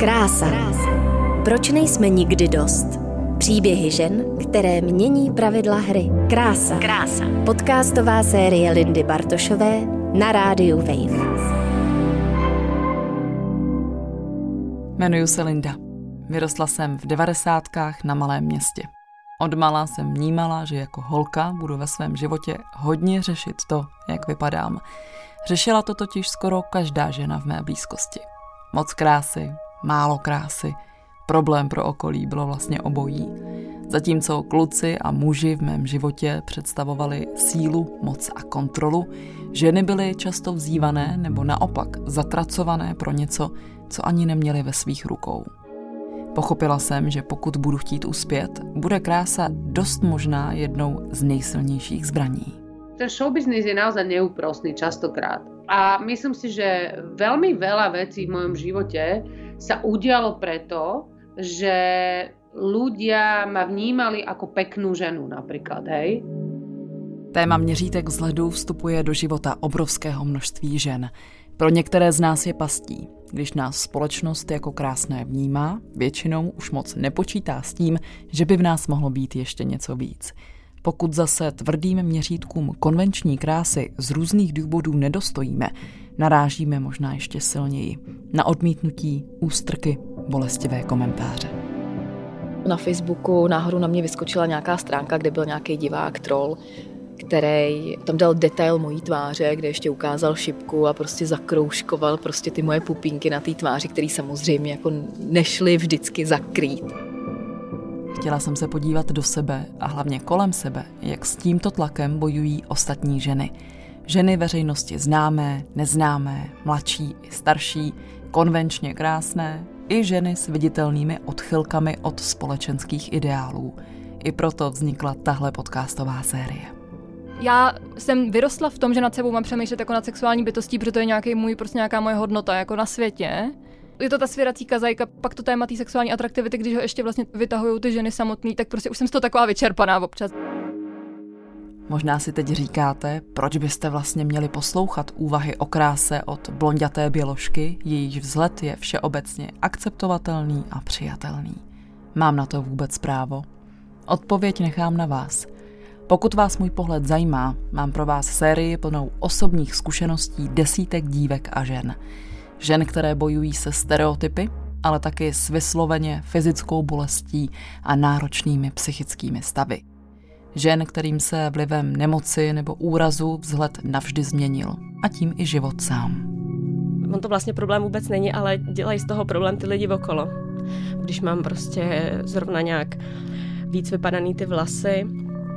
Krása. Proč nejsme nikdy dost? Příběhy žen, které mění pravidla hry. Krása. Krása. Podcastová série Lindy Bartošové na rádiu Wave. Jmenuji se Linda. Vyrostla jsem v devadesátkách na malém městě. Odmala jsem vnímala, že jako holka budu ve svém životě hodně řešit to, jak vypadám. Řešila to totiž skoro každá žena v mé blízkosti. Moc krásy, málo krásy, problém pro okolí bylo vlastně obojí. Zatímco kluci a muži v mém životě představovali sílu, moc a kontrolu, ženy byly často vzývané nebo naopak zatracované pro něco, co ani neměli ve svých rukou. Pochopila jsem, že pokud budu chtít uspět, bude krása dost možná jednou z nejsilnějších zbraní. Ten showbiznis je naozaj neúprostný častokrát. A myslím si, že veľmi veľa vecí v mojom živote sa udialo preto, že ľudia ma vnímali ako peknú ženu napríklad, hej. Téma měřítek vzhledu vstupuje do života obrovského množství žen. Pro některé z nás je pastí. Když nás společnost jako krásné vnímá, většinou už moc nepočítá s tím, že by v nás mohlo být ještě něco víc. Pokud zase tvrdým měřítkům konvenční krásy z různých důvodů nedostojíme, narážíme možná ještě silněji na odmítnutí, ústrky, bolestivé komentáře. Na Facebooku náhodou na mě vyskočila nějaká stránka, kde byl nějaký divák, troll, který tam dal detail mojí tváře, kde ještě ukázal šipku a prostě zakroužkoval prostě ty moje pupínky na té tváři, které samozřejmě jako nešly vždycky zakrýt. Chtěla jsem se podívat do sebe a hlavně kolem sebe, jak s tímto tlakem bojují ostatní ženy. Ženy veřejnosti známé, neznámé, mladší i starší, konvenčně krásné, i ženy s viditelnými odchylkami od společenských ideálů. I proto vznikla tahle podcastová série. Já jsem vyrostla v tom, že nad sebou mám přemýšlet jako nad sexuální bytostí, protože to je nějaký můj, prostě nějaká moje hodnota jako na světě. Je to ta svěrací kazajka, pak to téma té sexuální atraktivity, když ho ještě vlastně vytahují ty ženy samotný, tak prostě už jsem z toho taková vyčerpaná občas. Možná si teď říkáte, proč byste vlastně měli poslouchat úvahy o kráse od blondiaté běložky, jejíž vzhled je všeobecně akceptovatelný a přijatelný. Mám na to vůbec právo? Odpověď nechám na vás – pokud vás můj pohled zajímá, mám pro vás sérii plnou osobních zkušeností desítek dívek a žen. Žen, které bojují se stereotypy, ale taky s vysloveně fyzickou bolestí a náročnými psychickými stavy. Žen, kterým se vlivem nemoci nebo úrazu vzhled navždy změnil a tím i život sám. On to vlastně problém vůbec není, ale dělají z toho problém ty lidi okolo. Když mám prostě zrovna nějak víc vypadaný ty vlasy,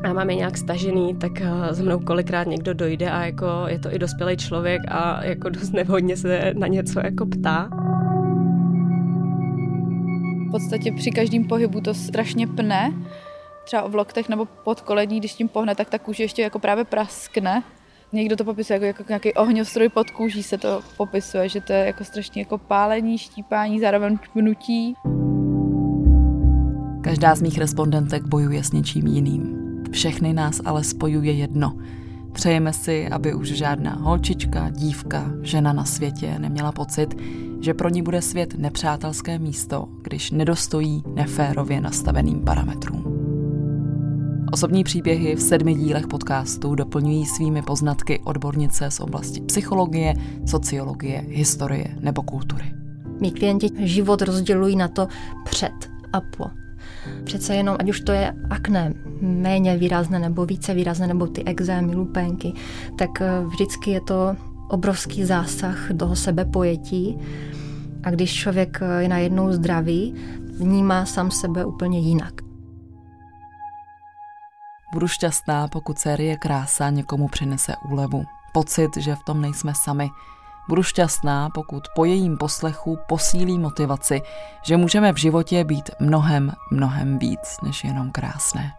a máme nějak stažený, tak eh, za mnou kolikrát někdo dojde a jako je to i dospělý člověk a jako dost nevhodně se na něco jako ptá. V podstatě při každém pohybu to strašně pne, třeba v loktech nebo pod kolení, když tím pohne, tak ta kůže ještě jako právě praskne. Někdo to popisuje jako, jako nějaký ohňostroj pod kůží se to popisuje, že to je jako strašně jako pálení, štípání, zároveň pnutí. Každá z mých respondentek bojuje s něčím jiným. Všechny nás ale spojuje jedno. Přejeme si, aby už žádná holčička, dívka, žena na světě neměla pocit, že pro ní bude svět nepřátelské místo, když nedostojí neférově nastaveným parametrům. Osobní příběhy v sedmi dílech podcastu doplňují svými poznatky odbornice z oblasti psychologie, sociologie, historie nebo kultury. Mí klienti život rozdělují na to před a po. Přece jenom, ať už to je akné méně výrazné nebo více výrazné, nebo ty exémy, lupenky, tak eh, vždycky je to obrovský zásah toho sebepojetí. A když člověk eh, je najednou zdravý, vnímá sám sebe úplně jinak. Budu šťastná, pokud série Krása někomu přinese úlevu. Pocit, že v tom nejsme sami, Budu šťastná, pokud po jejím poslechu posílí motivaci, že můžeme v životě být mnohem, mnohem víc než jenom krásné.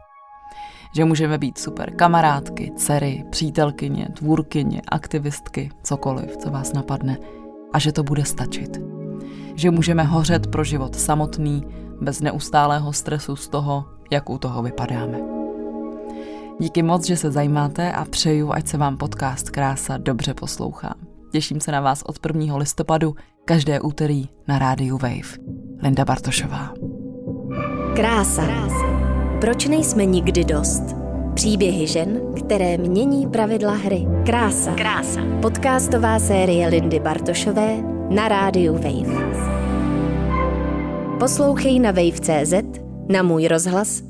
Že můžeme být super kamarádky, dcery, přítelkyně, tvůrkyně, aktivistky, cokoliv, co vás napadne. A že to bude stačit. Že můžeme hořet pro život samotný, bez neustálého stresu z toho, jak u toho vypadáme. Díky moc, že se zajímáte a přeju, ať se vám podcast Krása dobře poslouchá. Těším se na vás od 1. listopadu každé úterý na rádiu Wave. Linda Bartošová. Krása. Proč nejsme nikdy dost? Příběhy žen, které mění pravidla hry. Krása. Krása. Podcastová série Lindy Bartošové na rádiu Wave. Poslouchej na wave.cz, na můj rozhlas